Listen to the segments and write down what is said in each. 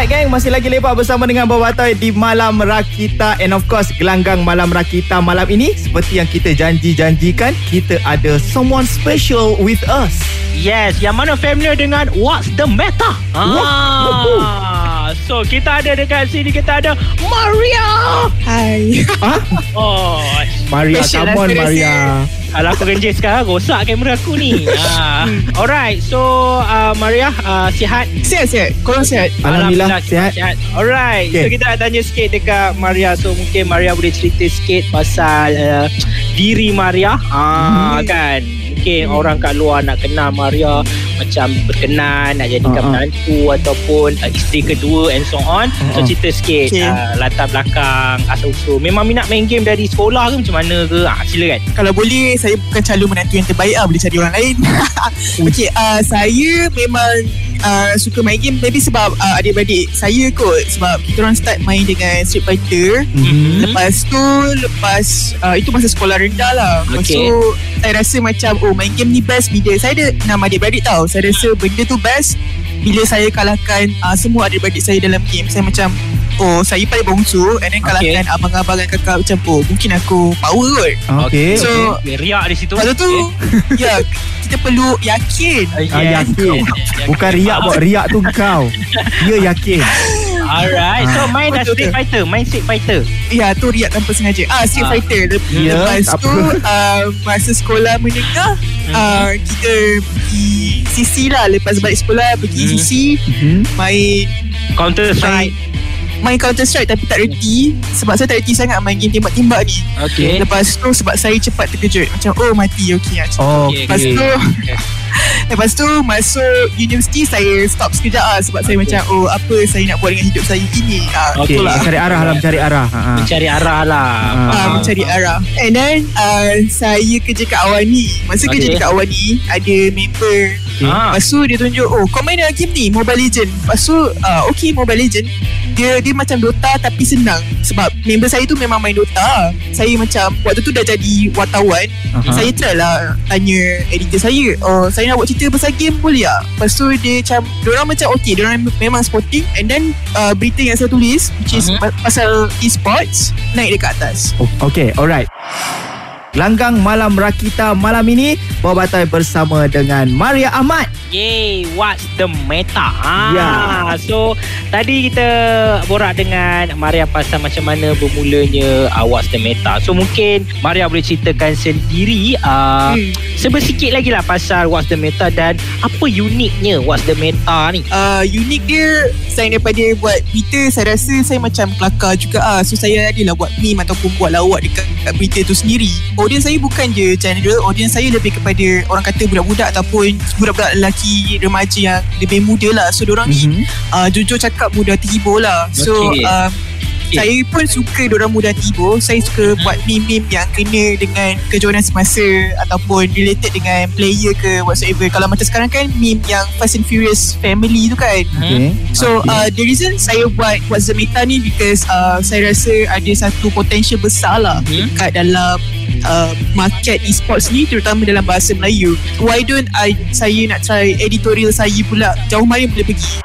Alright gang, masih lagi lepak bersama dengan Boba Toy di Malam Rakita. And of course gelanggang Malam Rakita malam ini. Seperti yang kita janji-janjikan, kita ada someone special with us. Yes, yang mana familiar dengan What's the Meta? Ah, so kita ada dekat sini kita ada Maria. Hai. Ha? Oh, Maria, Special come on. Maria. kalau aku genjis sekarang rosak kamera aku ni. ah. Alright, so uh, Maria uh, sihat? Sihat, sihat. Korang sihat? Alhamdulillah, sihat. sihat. Alright, Okay. so kita nak tanya sikit dekat Maria. So mungkin Maria boleh cerita sikit pasal uh, diri Maria. Ah Mhm. kan. Mungkin orang kat luar nak kenal Maria macam berkenan nak jadikan Ah, ah. menantu ataupun uh, isteri kedua and so on. So Ah, ah. cerita sikit Okay. uh, latar belakang asal usul. Memang minat main game dari sekolah ke macam mana ke? Ah silakan. Kalau boleh, saya bukan calon menantu yang terbaik lah. Boleh cari orang lain. okay, uh, saya memang uh, suka main game. Maybe sebab uh, adik-beradik saya kot. Sebab kita orang start main dengan Street Fighter. Mhm. Lepas tu Lepas uh, Itu masa sekolah rendah lah Lepas Okay. tu Saya rasa macam Oh main game ni best Bila saya ada Enam adik-beradik tau Saya rasa benda tu best Bila saya kalahkan uh, Semua adik-beradik saya dalam game Saya macam Oh saya paling bongsu And then kalahkan Abang-abang dan kakak Macam oh mungkin aku Power kot Okay. So- okay. riak di situ. Lepas tu Ya Kita perlu yakin Ah, yakin. Bukan riak buat riak tu kau. Dia yakin. Alright, so Ah. main dah Street. Fighter, main Street Fighter. Ya tu riak tanpa sengaja Ah Street Ah. Fighter Lep- Ya, Lepas tu uh, Masa sekolah menengah Hmm. uh, Kita pergi CC lah Lepas balik sekolah Pergi Hmm. CC Mhm. Main Counter Strike. Main Counter Strike Tapi tak reti Sebab saya tak reti sangat Main game tembak-tembak ni Okay. Lepas tu Sebab saya cepat terkejut Macam oh mati Okay macam Oh, Okay, Lepas okay. tu Lepas tu Masuk universiti Saya stop sekejap lah Sebab saya Okay. macam Oh apa saya nak buat Dengan hidup saya ini ah, Okay, Itulah mencari arah lah, mencari arah. Ha, ha. Mencari arah lah. Ah, uh, Faham. mencari arah. And then uh, saya kerja kat Awani. Masa Okay. kerja dekat Awani ada member. Okay. Ah. Lepas tu dia tunjuk oh kau main dalam game ni Mobile Legend. Lepas tu uh, okay Mobile Legend. Dia dia macam Dota tapi senang sebab member saya tu memang main Dota. Saya macam waktu tu dah jadi wartawan. Aha. Saya try lah tanya editor saya. Oh saya nak buat cerita pasal game boleh tak? Lepas tu dia macam Diorang macam okay Diorang memang sporting And then uh, Berita yang saya tulis Which is Mhm. uh pasal e-sports Naik dekat atas Oh, okay, alright. Langgang Malam Rakita malam ini Boba Toy bersama dengan Maria Ahmad. Yay, what's the meta? Ah, Ya. So, tadi kita borak dengan Maria pasal macam mana bermulanya uh, what's the meta. So, mungkin Maria boleh ceritakan sendiri uh, Hmm. Sebesikit lagi lah pasal what's the meta dan apa uniknya what's the meta ni. uh, unik dia selain daripada buat Twitter saya rasa saya macam kelakar juga ah so saya adalah buat meme ataupun buat lawak dekat, dekat berita tu sendiri audience saya bukan je general audience saya lebih kepada orang kata budak-budak ataupun budak-budak lelaki remaja yang lebih muda lah so diorang ni Mhm. uh, jujur cakap mudah terhibur lah so Okay. um, Okay. saya pun suka diorang mudah terhibur Saya suka buat meme-meme yang kena dengan kejohanan semasa Ataupun related dengan player ke whatsoever Kalau macam sekarang kan meme yang Fast and Furious family tu kan Okay. So Okay. uh, the reason saya buat What's the Meta ni Because uh, saya rasa ada satu potential besar lah Hmm. Dekat dalam uh, market e-sports ni Terutama dalam bahasa Melayu Why don't I saya nak try editorial saya pula Jauh mana boleh pergi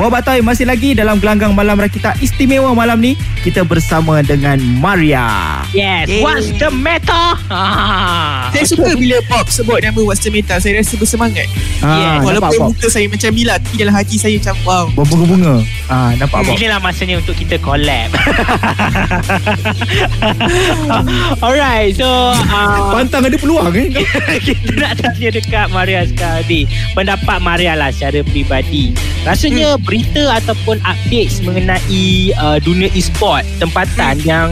Boba Toy masih lagi dalam gelanggang Malam Rakita istimewa malam ni. Kita bersama dengan Maria. Yes, Yay. what's the meta? Ah. Saya suka bila Bob sebut nama What's the Meta Saya rasa bersemangat Yeah, Ah, nampak Walaupun Bob? muka saya macam ni lah Tapi dalam hati saya macam Wow Berbunga-bunga. Ah, nampak Bob? Inilah masanya untuk kita collab. Alright, so uh, Pantang ada peluang eh. kita nak tanya dekat Maria sekarang ni. Pendapat Maria lah secara peribadi. Rasanya Hmm. berita ataupun updates mengenai uh, dunia e-sport tempatan Hmm. yang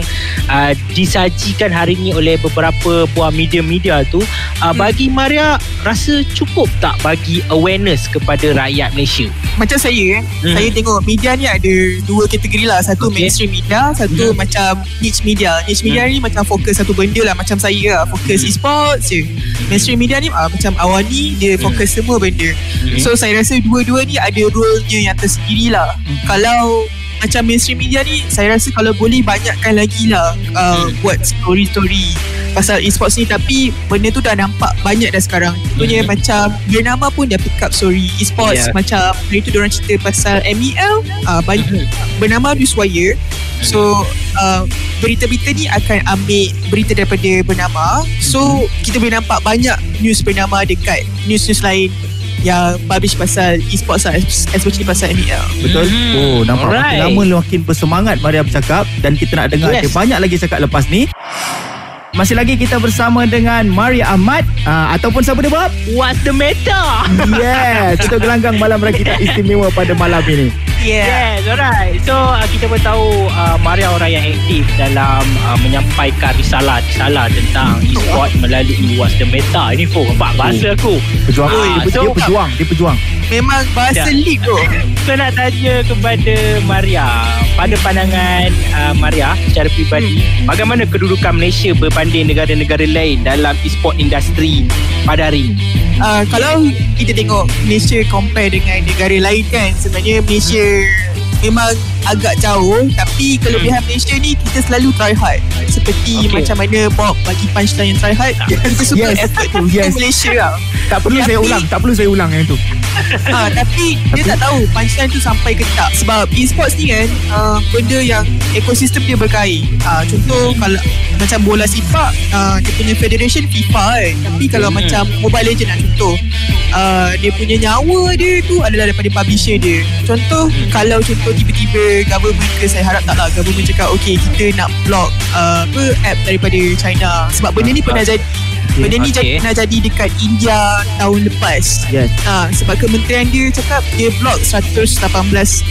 uh, disajikan hari ini oleh beberapa buah media-media tu uh, Hmm. bagi Maria rasa cukup tak bagi awareness kepada rakyat Malaysia? Macam saya eh Hmm. Saya tengok media ni ada Dua kategori lah Satu Okay. mainstream media Satu Hmm. macam Niche media Niche media ni macam fokus satu benda lah Macam saya lah Fokus Hmm. e-sports je Mainstream media ni ah, Macam awani Dia Hmm. fokus semua benda Hmm. So saya rasa dua-dua ni Ada role-nya yang tersendiri lah Hmm. Kalau macam mainstream media ni Saya rasa kalau boleh Banyakkan lagi lah uh, Hmm. Buat story-story pasal e-sports ni tapi benda tu dah nampak banyak dah sekarang. Contohnya Hmm. macam Bernama pun dia pick up story e-sports Yeah. macam hari tu diorang cerita pasal MEL uh, banyak Hmm. Bernama Newswire. So uh, berita-berita ni akan ambil berita daripada Bernama. So kita boleh nampak banyak news Bernama dekat news-news lain yang publish pasal e-sports lah especially pasal MEL. Betul? Hmm, Oh, nampak makin alright. lama makin bersemangat Maria bercakap dan kita nak dengar Yes. dia banyak lagi cakap lepas ni. Masih lagi kita bersama dengan Maria Ahmad uh, ataupun siapa dia Bob? What's the matter? Yes, kita gelanggang malam rakita istimewa pada malam ini. Yes, alright. So uh, kita pun tahu uh, Maria orang yang aktif dalam uh, menyampaikan risalah-risalah tentang e-sport melalui What's the Meta. Ini pun nampak bahasa aku. Perjuang. Ah, dia, so- dia pejuang, dia pejuang. Memang bahasa Ya. league bro. So nak tanya kepada Maria pada pandangan uh, Maria secara peribadi bagaimana kedudukan Malaysia berbanding negara-negara lain dalam e-sport industri pada hari ini? uh, kalau kita tengok Malaysia compare dengan negara lain kan sebenarnya Malaysia memang agak jauh tapi kelebihan Malaysia ni kita selalu try hard seperti Okay. macam mana Bob bagi punchline yang try hard kita suka Yes. effort tu Yes. yes. Malaysia lah Tak perlu saya Tapi- ulang, tak perlu saya ulang yang tu. ha, tapi dia tak tahu punchline tu sampai ke tak sebab e-sports ni kan uh, benda yang ekosistem dia berkait uh, contoh kalau macam bola sepak uh, dia punya federation FIFA kan tapi kalau Hmm. macam Mobile Legend lah contoh uh, dia punya nyawa dia tu adalah daripada publisher dia contoh kalau contoh tiba-tiba government ke saya harap tak lah government cakap okay kita nak block uh, apa app daripada China. Sebab benda ni pernah jadi benda ni Okay. jadi, pernah jadi dekat India tahun lepas Yes. Ha, sebab kementerian dia cakap dia block 118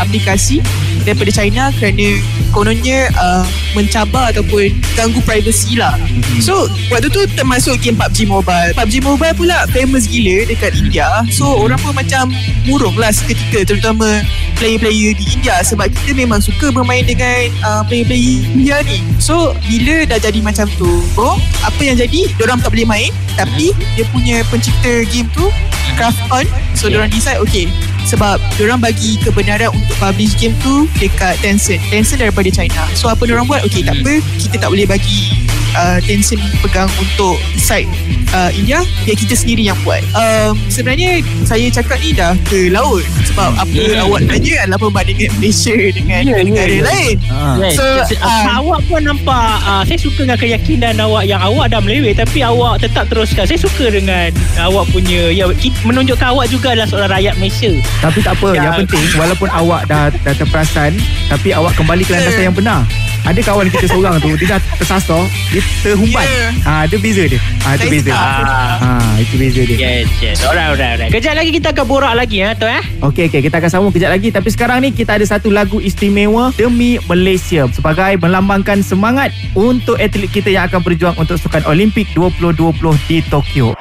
aplikasi daripada China kerana kononnya uh, mencabar ataupun ganggu privacy lah. So waktu tu termasuk game PUBG Mobile. PUBG Mobile pula famous gila dekat India. So orang pun macam murung lah seketika terutama player-player di India sebab kita memang suka bermain dengan uh, player-player India ni. So bila dah jadi macam tu, bro, apa yang jadi? Diorang tak boleh main tapi dia punya pencipta game tu craft on so yeah. diorang decide okay sebab diorang bagi kebenaran untuk publish game tu dekat Tencent Tencent daripada China so apa diorang buat okay tak apa kita tak boleh bagi uh, Tencent pegang untuk site uh, India biar kita sendiri yang buat um, sebenarnya saya cakap ni dah ke laut sebab apa Hmm. awak tanya adalah perbandingan Malaysia dengan Ya, ya, negara ya. lain. Yes. So, ah. awak pun nampak uh, saya suka dengan keyakinan awak yang awak dah melewet tapi awak tetap teruskan. Saya suka dengan awak punya ya menunjukkan awak juga adalah seorang rakyat Malaysia. Tapi tak apa, Ya. yang penting walaupun awak dah dah terperasan tapi awak kembali ke landasan yang benar. Ada kawan kita seorang tu dia dah tersasar, dia terhumban. Ya. Ha, ada beza dia. Ha, itu beza. Ah. Ha, itu beza dia. Yes, yes. Alright, alright, alright. Kejap lagi kita akan borak lagi ya, tu eh. Okey okey kita akan sambung kejap lagi tapi sekarang ni kita ada satu lagu istimewa demi Malaysia sebagai melambangkan semangat untuk atlet kita yang akan berjuang untuk Sukan Olimpik 2020 di Tokyo.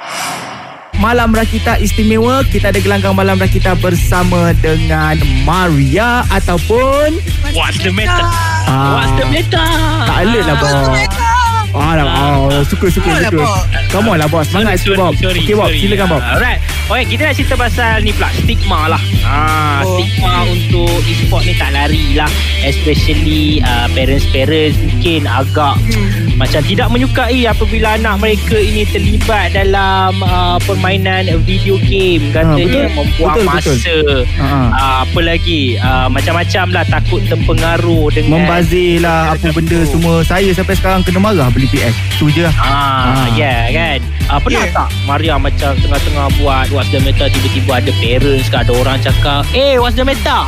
Malam Rakita istimewa Kita ada gelanggang Malam Rakita bersama dengan Maria ataupun What's the matter? Ah. What's the matter? Tak alert lah, Bob. Ah, lah, oh, suka suka Come on lah, suka. Bob. Come on lah bos. Semangat sikit Bob. sorry, Okey Bob, sorry. silakan Bob. Alright. Okay, kita nak cerita pasal ni pula stigma lah. Ah, Oh. stigma untuk e-sport ni tak lari lah. Especially uh, parents-parents mungkin agak Hmm. macam tidak menyukai apabila anak mereka ini terlibat dalam uh, permainan video game katanya betul. membuang Betul, masa betul. Ha, ha. uh, apa lagi uh, macam-macam lah takut terpengaruh dengan Membazir lah apa benda tu. semua. Saya sampai sekarang kena marah beli PS. Tu je lah. Ah, Ah. ya yeah, kan. Ah, pernah Yeah. tak Maria macam tengah-tengah buat what's the meta tiba-tiba ada parents ke ada orang cakap, "Eh, what's the meta?"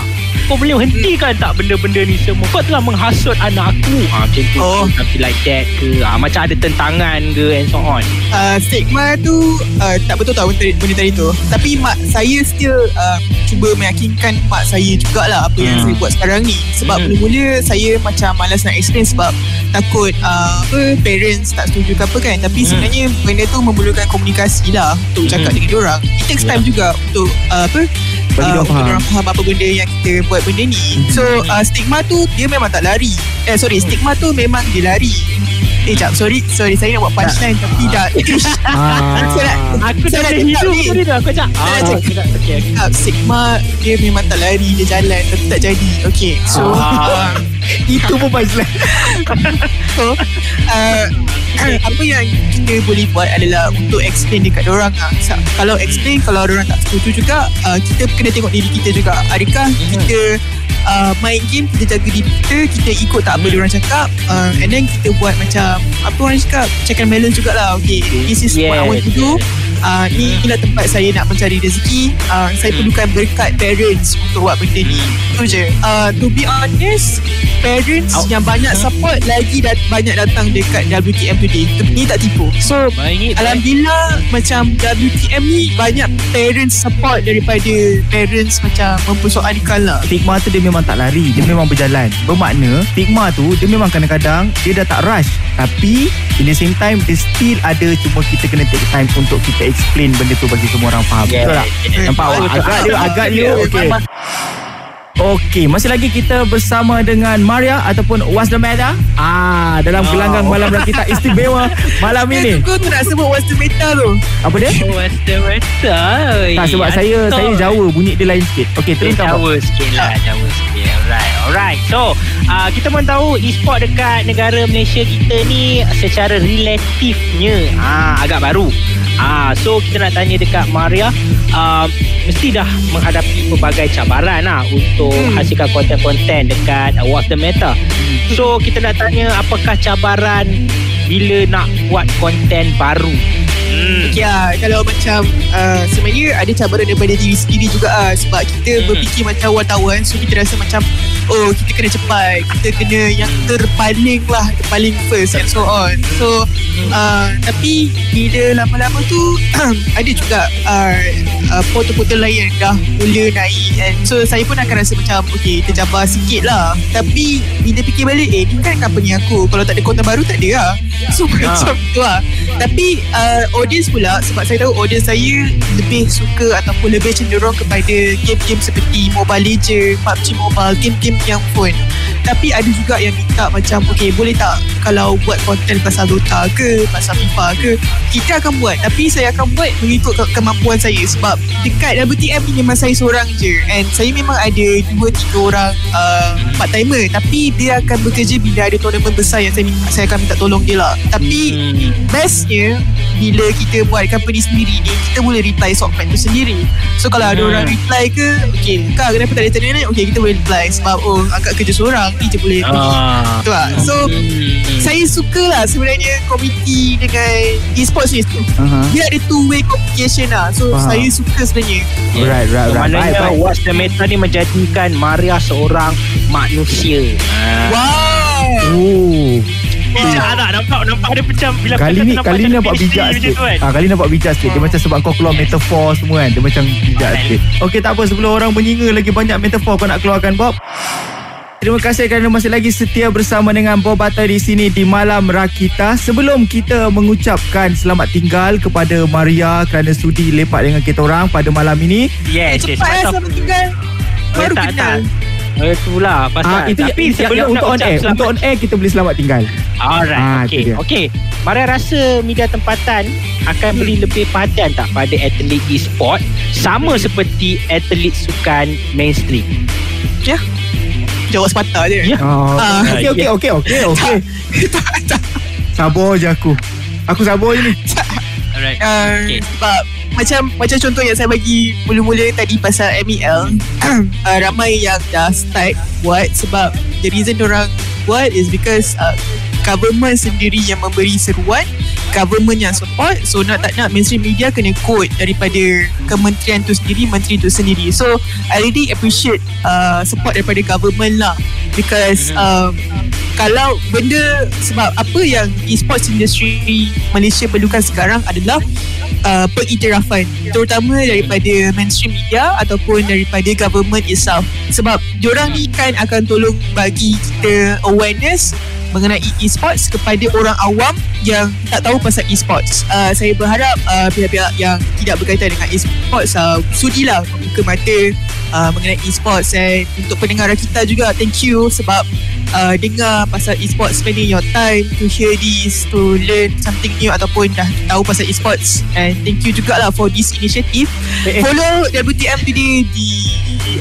Kau boleh hentikan tak benda-benda ni semua? Kau telah menghasut anak aku. Ha, Macam tu. Oh. Something like that ke? Ha, Macam ada tentangan ke? And so on. Uh, stigma tu uh, tak betul tau benda, benda tadi tu. Tapi mak saya still uh, cuba meyakinkan mak saya jugalah apa yang Hmm. saya buat sekarang ni. Sebab Hmm. mula-mula saya macam malas nak explain sebab takut uh, apa parents tak setuju ke apa kan. Tapi Hmm. sebenarnya benda tu memerlukan komunikasi lah untuk cakap Hmm. dengan diorang it takes time juga untuk uh, apa Bagi uh, faham. diorang faham apa benda yang kita buat benda ni so uh, stigma tu dia memang tak lari eh sorry stigma tu memang dia lari Eh jap sorry Sorry saya nak buat punchline Tapi dah Ah. Saya nak Aku dah Saya nak boleh cakap hidup ni. tadi Aku cakap Saya ah, nak cakap. okay, okay. Sigma Dia memang tak lari Dia jalan Tapi tak jadi Okay So Ah. Itu pun punchline So uh, Apa yang kita boleh buat adalah Untuk explain dekat orang lah. Kalau explain Kalau orang tak setuju juga uh, Kita kena tengok diri kita juga. Adakah kita uh, Main game Kita jaga diri kita Kita ikut tak apa orang cakap uh, And then kita buat macam Apa orang cakap Check and balance jugalah. Okay This is what I want to do uh, Ni inilah tempat saya nak mencari rezeki. Uh, Saya perlukan berkat parents Untuk buat benda ni. Itu je. Uh, To be honest Parents Au- yang banyak support Lagi dat- banyak datang dekat WTM today. Ni tak tipu. So Baik Alhamdulillah Macam WTM ni Banyak parents support Daripada Parents macam Mempersoalkan lah. Stigma tu dia memang tak lari Dia memang berjalan. Bermakna Stigma tu Dia memang kadang-kadang Dia dah tak rush. Tapi In the same time Dia still ada Cuma kita kena take time Untuk kita explain Benda tu bagi semua orang faham Yeah, Betul tak? yeah. Nampak awak. Agak dia Agak dia Yeah. Okay Okey, masih lagi kita bersama dengan Maria ataupun Was the Matter Ah, dalam Oh. gelanggang malam kita istimewa malam ini. Kau tu nak sebut What's the meta tu Apa dia? What's the matter? Tak sebab saya saya Jawa bunyi dia lain sikit. Okey. Bob. Jawa sikit lah Jawa sikit Alright Alright So uh, Kita pun tahu E-sport dekat negara Malaysia kita ni Secara relatifnya uh, Agak baru Ah, so kita nak tanya dekat Maria uh, Mesti dah menghadapi pelbagai cabaran lah Untuk Hmm. hasilkan konten-konten dekat uh, What's the Meta So kita nak tanya Apakah cabaran Bila nak buat konten baru Hmm. Okay lah Kalau macam uh, Sebenarnya ada cabaran daripada diri sendiri juga lah Sebab kita Hmm. berfikir macam wartawan So kita rasa macam Oh kita kena cepat Kita kena yang terpaling lah Terpaling first and so on. So uh, Tapi Bila lama-lama tu Ada juga uh, uh, Portal-portal lain yang dah mula naik and So saya pun akan rasa macam Okay tercabar sikit lah. Tapi Bila fikir balik Eh ni kan company aku. Kalau tak ada konten baru tak ada lah So macam tu lah. Tapi uh, Audience pula Sebab saya tahu audience saya Lebih suka Ataupun lebih cenderung kepada Game-game seperti Mobile Legends PUBG Mobile Game-game yang phone. Tapi ada juga yang minta Macam Okay boleh tak Kalau buat konten pasal Dota ke Pasal FIFA ke? Kita akan buat. Tapi saya akan buat Mengikut ke- kemampuan saya. Sebab Dekat WTM ni Memang saya seorang je. And saya memang ada Dua tiga orang uh, Part timer. Tapi dia akan bekerja Bila ada tournament besar Yang saya, saya akan minta tolong dia lah Tapi Hmm. bestnya bila kita buat company sendiri ni kita boleh reply software tu sendiri so kalau ada Hmm. orang reply ke okay kak kenapa tak ada tanya ni okay kita boleh reply sebab oh agak kerja seorang ni je boleh pergi Ah. tu lah so Hmm. saya suka lah sebenarnya komiti dengan e-sports ni Aha. dia ada two way communication lah so Faham. saya suka sebenarnya Right, right, right. Baik, Maknanya baik. What's the Meta ni menjadikan Maria seorang manusia. Ha. wow Oh. Bijak tak? Nampak, nampak dia macam bila Kali ni kali ni nampak bijak sikit. tu kan? Ah kali ni nampak bijak sikit. Dia macam sebab kau keluar metafor semua kan. Dia macam bijak Alright. sikit. Okey tak apa sebelum orang menyinga lagi banyak metafor kau nak keluarkan Bob. Terima kasih kerana masih lagi setia bersama dengan Bob Butter di sini di Malam Rakita. Sebelum kita mengucapkan selamat tinggal kepada Maria kerana sudi lepak dengan kita orang pada malam ini. eh, Yes, yes. cepat lah selamat tinggal baru tak, kenal tak. Itulah pasal. Ah itu Tapi yang, sebelum yang untuk on air. selamat- Untuk on air kita boleh selamat tinggal. Alright, Ah, okey. dia. Okey. Maria rasa media tempatan akan beri lebih padan tak pada atlet e-sport sama seperti atlet sukan mainstream. jawab sepatah je Ya. Oh, Ah, okey okey okey okey okey. tak, tak. Sabar je aku. Aku sabar je ni. Alright. Uh, Okay. Sebab macam macam contoh yang saya bagi mula-mula tadi pasal MEL uh, ramai yang dah start buat sebab the reason orang buat is because uh, government sendiri yang memberi seruan government yang support. So nak tak nak mainstream media kena quote daripada kementerian tu sendiri menteri tu sendiri. So I really appreciate uh, support daripada government lah. Because um, kalau benda sebab apa yang e-sports industry Malaysia perlukan sekarang adalah uh, pengiktirafan terutama daripada mainstream media ataupun daripada government itself sebab diorang ni kan akan tolong bagi kita awareness mengenai e-sports kepada orang awam yang tak tahu pasal e-sports. Uh, saya berharap uh, pihak-pihak yang tidak berkaitan dengan e-sports uh, sudilah membuka mata uh, mengenai e-sports and untuk pendengar kita juga thank you sebab uh, dengar pasal e-sports spending your time to hear this to learn something new ataupun dah tahu pasal e-sports. And thank you jugalah for this initiative. Eh, eh. follow WTM today di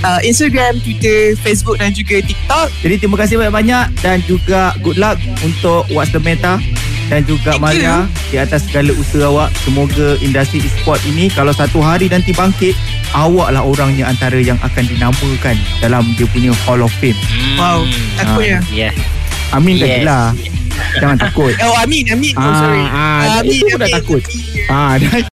uh, Instagram, Twitter, Facebook dan juga TikTok. Jadi terima kasih banyak-banyak dan juga good luck untuk What's the Meta dan juga Thank Maria di atas segala usaha awak. Semoga industri e-sport ini kalau satu hari nanti bangkit, awaklah orangnya antara yang akan dinamakan dalam dia punya Hall of Fame. Wow, takutnya. Ya. Amin Yes. lah. Jangan takut. Oh, Amin, Amin. Oh, sorry. Ah, ah, Amin, pun dah Amin, takut. Amin. Ah, dah